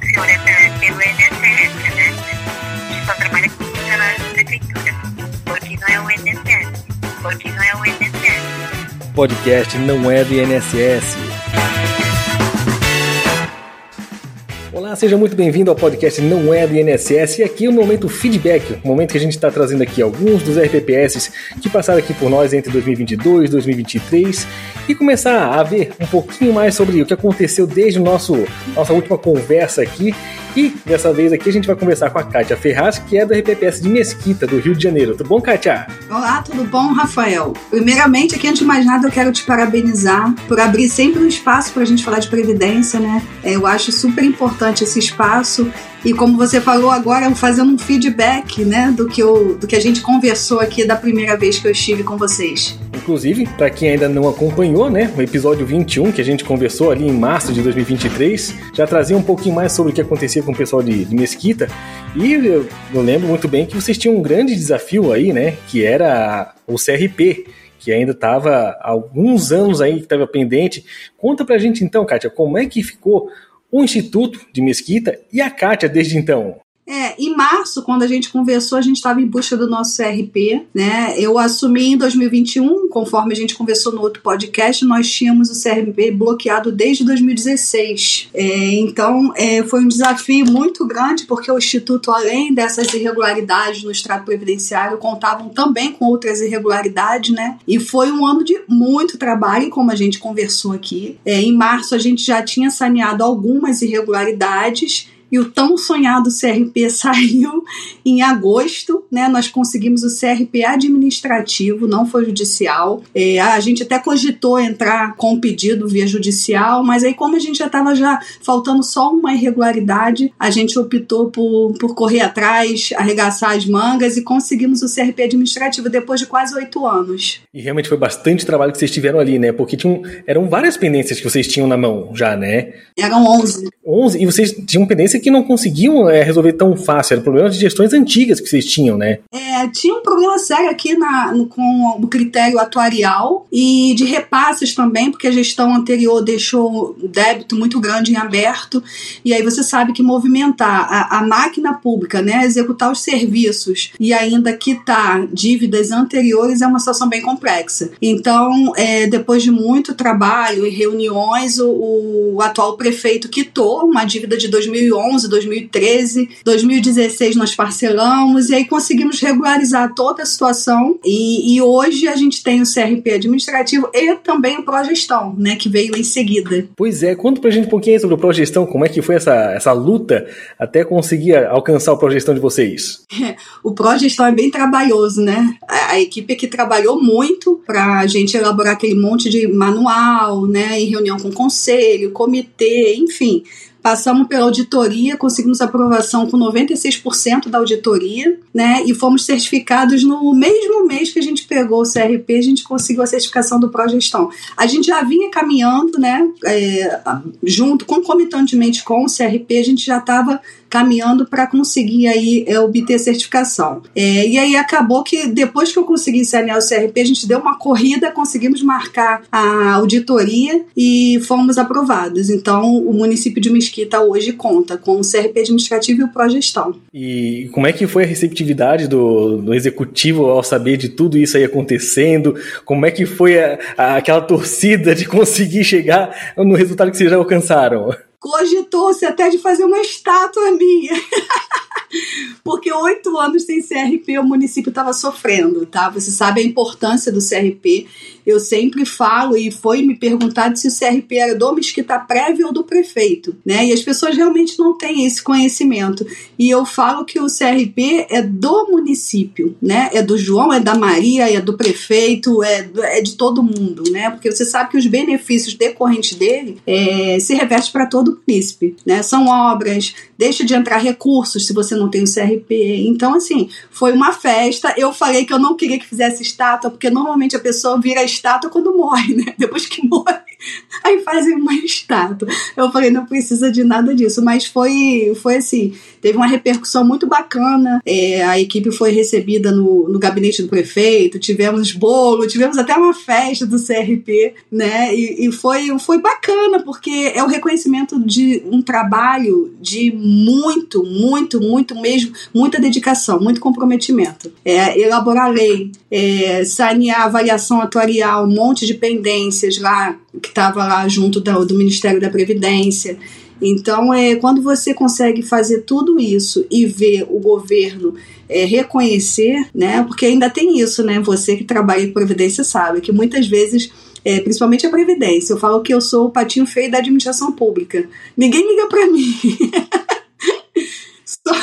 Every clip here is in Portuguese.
funciona pelo INSS, né? A gente só trabalha com funcionários da prefeitura, porque não é o INSS, porque não é o INSS. Podcast não é do INSS. Seja muito bem-vindo ao podcast Não é do INSS e aqui é o momento feedback, o momento que a gente está trazendo aqui alguns dos RPPS que passaram aqui por nós entre 2022 e 2023 e começar a ver um pouquinho mais sobre o que aconteceu desde o nosso nossa última conversa aqui e dessa vez aqui a gente vai conversar com a Kátia Ferraz, que é do RPPS de Mesquita, do Rio de Janeiro. Tudo bom, Kátia? Olá, tudo bom, Rafael? Primeiramente, aqui antes de mais nada, eu quero te parabenizar por abrir sempre um espaço para a gente falar de previdência, né? É, eu acho super importante esse espaço e como você falou agora, fazendo um feedback, né, do que, eu, do que a gente conversou aqui da primeira vez que eu estive com vocês. Inclusive, para quem ainda não acompanhou, né, o episódio 21 que a gente conversou ali em março de 2023, já trazia um pouquinho mais sobre o que acontecia com o pessoal de, de Mesquita. E eu, eu lembro muito bem que vocês tinham um grande desafio aí, né, que era o CRP que ainda estava alguns anos aí que estava pendente. Conta pra gente então, Kátia, como é que ficou o Instituto de Mesquita e a Kátia desde então. É, em março, quando a gente conversou, a gente estava em busca do nosso CRP, né? Eu assumi em 2021, conforme a gente conversou no outro podcast, nós tínhamos o CRP bloqueado desde 2016. É, então, é, foi um desafio muito grande, porque o Instituto, além dessas irregularidades no extrato previdenciário, contavam também com outras irregularidades, né? E foi um ano de muito trabalho, como a gente conversou aqui. É, em março, a gente já tinha saneado algumas irregularidades e o tão sonhado CRP saiu em agosto, né? Nós conseguimos o CRP administrativo, não foi judicial. É, a gente até cogitou entrar com pedido via judicial, mas aí como a gente já estava já faltando só uma irregularidade, a gente optou por, por correr atrás, arregaçar as mangas e conseguimos o CRP administrativo depois de quase oito anos. E realmente foi bastante trabalho que vocês tiveram ali, né? Porque tinham, eram várias pendências que vocês tinham na mão já, né? Eram 11. 11? E vocês tinham pendência que não conseguiam é, resolver tão fácil. Era problema de gestões antigas que vocês tinham, né? É, tinha um problema sério aqui na, no, com o critério atuarial e de repasses também, porque a gestão anterior deixou um débito muito grande em aberto. E aí você sabe que movimentar a, a máquina pública, né, executar os serviços e ainda quitar dívidas anteriores é uma situação bem complexa. Então, é, depois de muito trabalho e reuniões, o, o atual prefeito quitou uma dívida de 2011, 2013, 2016 nós parcelamos e aí conseguimos regularizar toda a situação e, e hoje a gente tem o CRP administrativo e também o Progestão, né, que veio em seguida. Pois é, conta pra gente um pouquinho sobre o Progestão, como é que foi essa, essa luta até conseguir alcançar o Progestão de vocês? o Progestão é bem trabalhoso, né? A, a equipe que trabalhou muito para a gente elaborar aquele monte de manual, né, em reunião com o conselho, comitê, enfim Passamos pela auditoria, conseguimos aprovação com 96% da auditoria, né? E fomos certificados no mesmo mês que a gente pegou o CRP, a gente conseguiu a certificação do Progestão. A gente já vinha caminhando, né? É, junto, concomitantemente com o CRP, a gente já estava caminhando para conseguir aí é, obter certificação. É, e aí acabou que depois que eu consegui sanear o CRP, a gente deu uma corrida, conseguimos marcar a auditoria e fomos aprovados. Então o município de Mesquita hoje conta com o CRP administrativo e o Progestão. E como é que foi a receptividade do, do executivo ao saber de tudo isso aí acontecendo? Como é que foi a, a, aquela torcida de conseguir chegar no resultado que vocês já alcançaram? Cogitou-se até de fazer uma estátua minha. Porque oito anos sem CRP o município estava sofrendo, tá? Você sabe a importância do CRP. Eu sempre falo e foi me perguntado se o CRP era do Mesquita Prévio ou do prefeito, né? E as pessoas realmente não têm esse conhecimento. E eu falo que o CRP é do município, né? É do João, é da Maria, é do prefeito, é, é de todo mundo, né? Porque você sabe que os benefícios decorrentes dele é, se revertem para todo o município, né? São obras, deixa de entrar recursos se você não tem o CRP. Então, assim, foi uma festa. Eu falei que eu não queria que fizesse estátua, porque normalmente a pessoa vira estátua quando morre, né? Depois que morre, aí fazem uma estátua. Eu falei, não precisa de nada disso, mas foi, foi assim, teve uma repercussão muito bacana. É, a equipe foi recebida no, no gabinete do prefeito, tivemos bolo, tivemos até uma festa do CRP, né? E, e foi, foi bacana, porque é o reconhecimento de um trabalho de muito, muito, muito mesmo, muita dedicação, muito comprometimento. É, elaborar lei, é, sanear avaliação atuarial, um monte de pendências lá, que estava lá junto do, do Ministério da Previdência. Então, é, quando você consegue fazer tudo isso e ver o governo é, reconhecer, né? Porque ainda tem isso, né? Você que trabalha em Previdência sabe que muitas vezes é, principalmente a Previdência. Eu falo que eu sou o patinho feio da administração pública. Ninguém liga para mim. Só,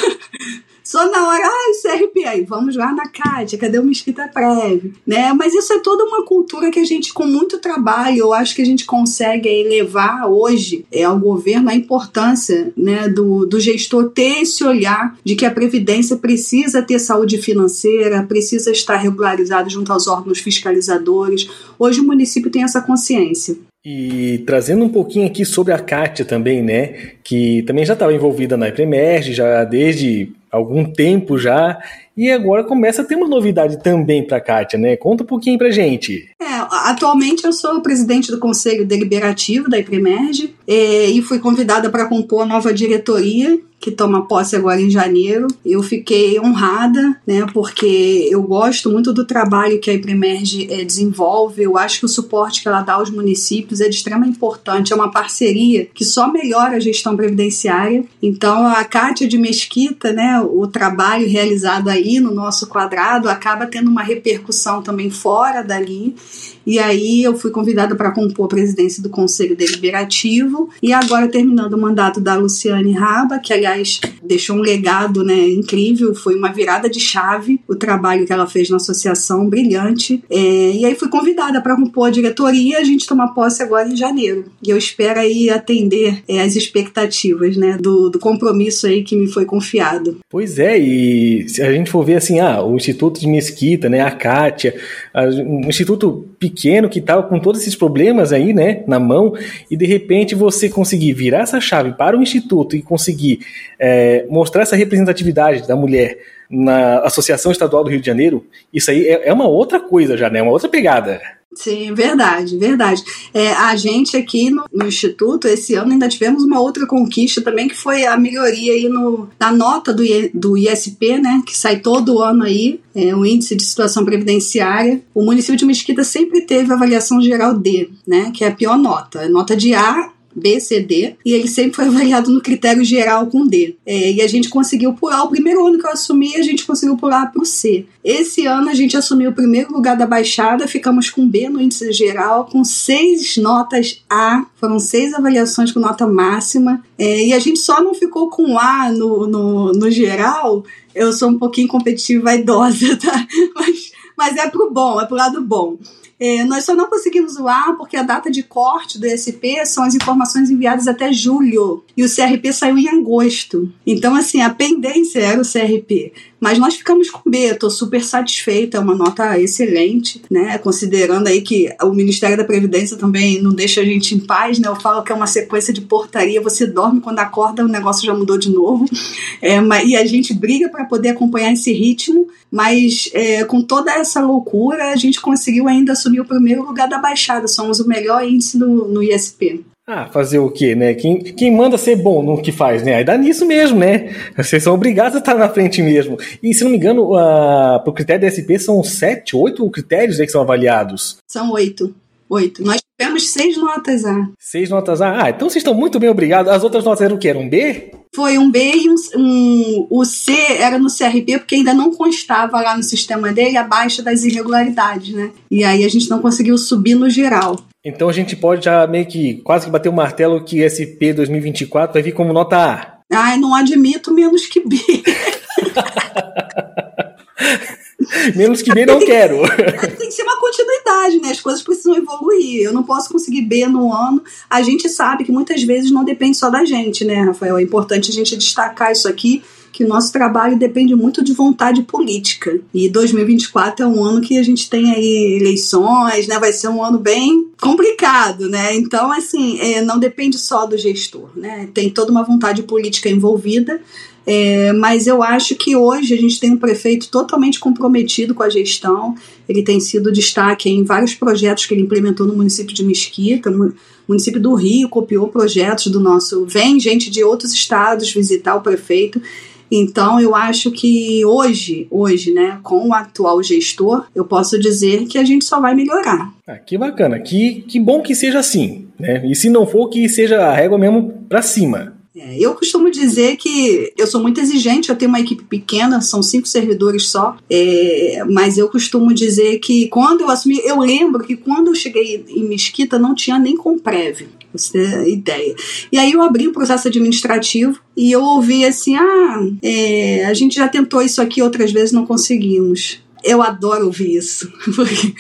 só na hora, ah, CRP, aí vamos lá na Cátia, cadê o Mesquita Prévio? Né? Mas isso é toda uma cultura que a gente, com muito trabalho, eu acho que a gente consegue levar hoje é, ao governo a importância né, do, do gestor ter esse olhar de que a Previdência precisa ter saúde financeira, precisa estar regularizado junto aos órgãos fiscalizadores. Hoje o município tem essa consciência. E trazendo um pouquinho aqui sobre a Kátia também, né? Que também já estava envolvida na Epremerge, já desde algum tempo já, e agora começa a ter uma novidade também para a Kátia, né? Conta um pouquinho pra gente. É, atualmente eu sou presidente do Conselho Deliberativo da Epremerge é, e fui convidada para compor a nova diretoria que toma posse agora em janeiro. Eu fiquei honrada, né, porque eu gosto muito do trabalho que a Ipremerge é, desenvolve. Eu acho que o suporte que ela dá aos municípios é de extrema importância. É uma parceria que só melhora a gestão previdenciária. Então, a Cátia de Mesquita, né, o trabalho realizado aí no nosso quadrado acaba tendo uma repercussão também fora dali. E aí eu fui convidada para compor a presidência do Conselho Deliberativo e agora terminando o mandato da Luciane Raba, que aliás deixou um legado né, incrível, foi uma virada de chave o trabalho que ela fez na associação, brilhante. É, e aí fui convidada para compor a diretoria, a gente toma posse agora em janeiro. E eu espero aí atender é, as expectativas né, do, do compromisso aí que me foi confiado. Pois é, e se a gente for ver assim, ah, o Instituto de Mesquita, né, a Kátia, um instituto pequeno que estava com todos esses problemas aí, né, na mão, e de repente você conseguir virar essa chave para o instituto e conseguir é, mostrar essa representatividade da mulher na Associação Estadual do Rio de Janeiro, isso aí é, é uma outra coisa já, né, uma outra pegada. Sim, verdade, verdade. É, a gente aqui no, no, Instituto, esse ano, ainda tivemos uma outra conquista também, que foi a melhoria aí no, na nota do, do ISP, né? Que sai todo ano aí, é, o índice de situação previdenciária. O município de Mesquita sempre teve avaliação geral D, né? Que é a pior nota. Nota de A B, C, D, e ele sempre foi avaliado no critério geral com D. É, e a gente conseguiu pular, o primeiro ano que eu assumi, a gente conseguiu pular para o C. Esse ano a gente assumiu o primeiro lugar da Baixada, ficamos com B no índice geral, com seis notas A, foram seis avaliações com nota máxima, é, e a gente só não ficou com A no, no, no geral, eu sou um pouquinho competitiva e vaidosa, tá? Mas, mas é pro bom, é pro lado bom. É, nós só não conseguimos o A porque a data de corte do SP são as informações enviadas até julho e o CRP saiu em agosto. Então, assim, a pendência era o CRP. Mas nós ficamos com B, estou super satisfeita, é uma nota excelente, né? Considerando aí que o Ministério da Previdência também não deixa a gente em paz, né? Eu falo que é uma sequência de portaria, você dorme quando acorda, o negócio já mudou de novo. É, e a gente briga para poder acompanhar esse ritmo, mas é, com toda essa loucura, a gente conseguiu ainda assumir o primeiro lugar da Baixada, somos o melhor índice no, no ISP. Ah, fazer o quê, né? Quem, quem manda ser bom no que faz, né? Aí dá nisso mesmo, né? Vocês são obrigados a estar na frente mesmo. E se não me engano, uh, pro critério da SP são sete, oito critérios aí que são avaliados. São oito. Oito. Nós tivemos seis notas A. Seis notas A? Ah, então vocês estão muito bem obrigados. As outras notas eram o quê? Eram B? Foi um B e um, um, o C era no CRP porque ainda não constava lá no sistema dele abaixo das irregularidades, né? E aí a gente não conseguiu subir no geral. Então a gente pode já meio que quase que bater o martelo que SP 2024 vai vir como nota A. Ai, não admito menos que B. menos que B não quero. Tem que ser uma continuidade, né? As coisas precisam evoluir. Eu não posso conseguir B no ano. A gente sabe que muitas vezes não depende só da gente, né, Rafael? É importante a gente destacar isso aqui que o nosso trabalho depende muito de vontade política. E 2024 é um ano que a gente tem aí eleições, né? Vai ser um ano bem complicado, né? Então, assim, é, não depende só do gestor, né? Tem toda uma vontade política envolvida. É, mas eu acho que hoje a gente tem um prefeito totalmente comprometido com a gestão. Ele tem sido destaque em vários projetos que ele implementou no município de Mesquita. O município do Rio copiou projetos do nosso. Vem gente de outros estados visitar o prefeito. Então eu acho que hoje, hoje, né, com o atual gestor, eu posso dizer que a gente só vai melhorar. Ah, que bacana, que, que bom que seja assim, né? E se não for, que seja a régua mesmo para cima. É, eu costumo dizer que eu sou muito exigente, eu tenho uma equipe pequena, são cinco servidores só, é, mas eu costumo dizer que quando eu assumi, eu lembro que quando eu cheguei em Mesquita não tinha nem Comprev, você tem ideia. E aí eu abri um processo administrativo e eu ouvi assim: ah, é, a gente já tentou isso aqui outras vezes, não conseguimos. Eu adoro ouvir isso, porque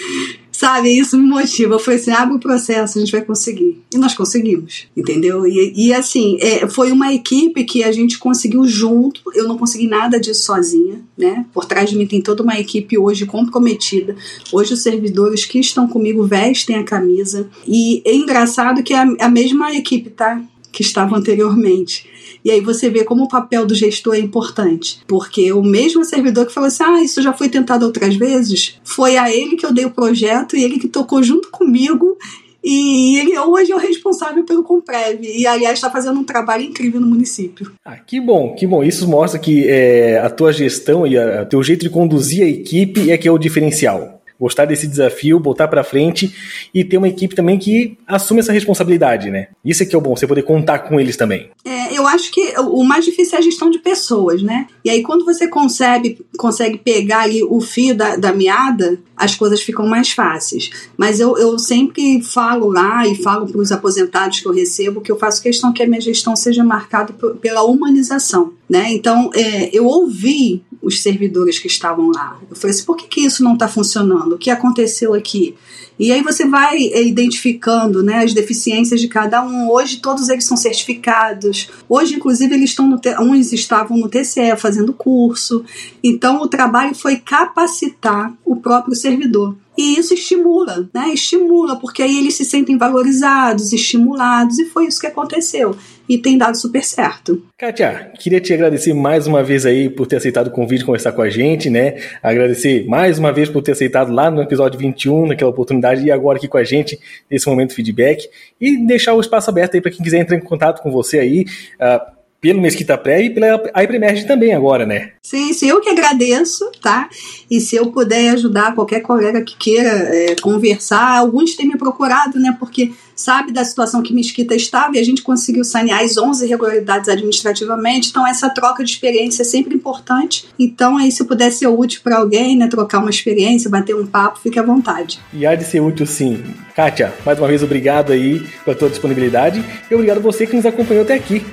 Sabe, isso me motiva. Falei assim: abre o processo, a gente vai conseguir. E nós conseguimos, entendeu? E, e assim, é, foi uma equipe que a gente conseguiu junto. Eu não consegui nada disso sozinha, né? Por trás de mim tem toda uma equipe hoje comprometida. Hoje os servidores que estão comigo vestem a camisa. E é engraçado que é a, a mesma equipe, tá? Que estava anteriormente. E aí você vê como o papel do gestor é importante. Porque o mesmo servidor que falou assim: ah, isso já foi tentado outras vezes, foi a ele que eu dei o projeto e ele que tocou junto comigo e ele hoje é o responsável pelo Comprev. E, aliás, está fazendo um trabalho incrível no município. Ah, que bom, que bom. Isso mostra que é, a tua gestão e o teu jeito de conduzir a equipe é que é o diferencial gostar desse desafio, botar para frente e ter uma equipe também que assume essa responsabilidade, né? Isso é que é o bom, você poder contar com eles também. É, eu acho que o mais difícil é a gestão de pessoas, né? E aí quando você consegue, consegue pegar ali o fio da, da meada, as coisas ficam mais fáceis. Mas eu, eu sempre falo lá e falo para os aposentados que eu recebo que eu faço questão que a minha gestão seja marcada pela humanização, né? Então, é, eu ouvi os servidores que estavam lá. Eu falei assim, por que, que isso não está funcionando? O que aconteceu aqui? E aí você vai eh, identificando né, as deficiências de cada um. Hoje todos eles são certificados. Hoje, inclusive, eles estão no uns estavam no TCE fazendo curso. Então o trabalho foi capacitar o próprio servidor. E isso estimula, né? Estimula, porque aí eles se sentem valorizados, estimulados, e foi isso que aconteceu. E tem dado super certo. Kátia, queria te agradecer mais uma vez aí por ter aceitado o convite de conversar com a gente, né? Agradecer mais uma vez por ter aceitado lá no episódio 21, naquela oportunidade, e agora aqui com a gente, nesse momento feedback. E deixar o espaço aberto aí para quem quiser entrar em contato com você aí. Uh, pelo Mesquita Pré e pela Ipremerge também agora, né? Sim, sim, eu que agradeço, tá? E se eu puder ajudar qualquer colega que queira é, conversar, alguns têm me procurado, né? Porque sabe da situação que Mesquita estava e a gente conseguiu sanear as 11 irregularidades administrativamente, então essa troca de experiência é sempre importante. Então aí se puder ser útil para alguém, né? Trocar uma experiência, bater um papo, fique à vontade. E há de ser útil sim. Kátia, mais uma vez obrigado aí pela tua disponibilidade e obrigado a você que nos acompanhou até aqui.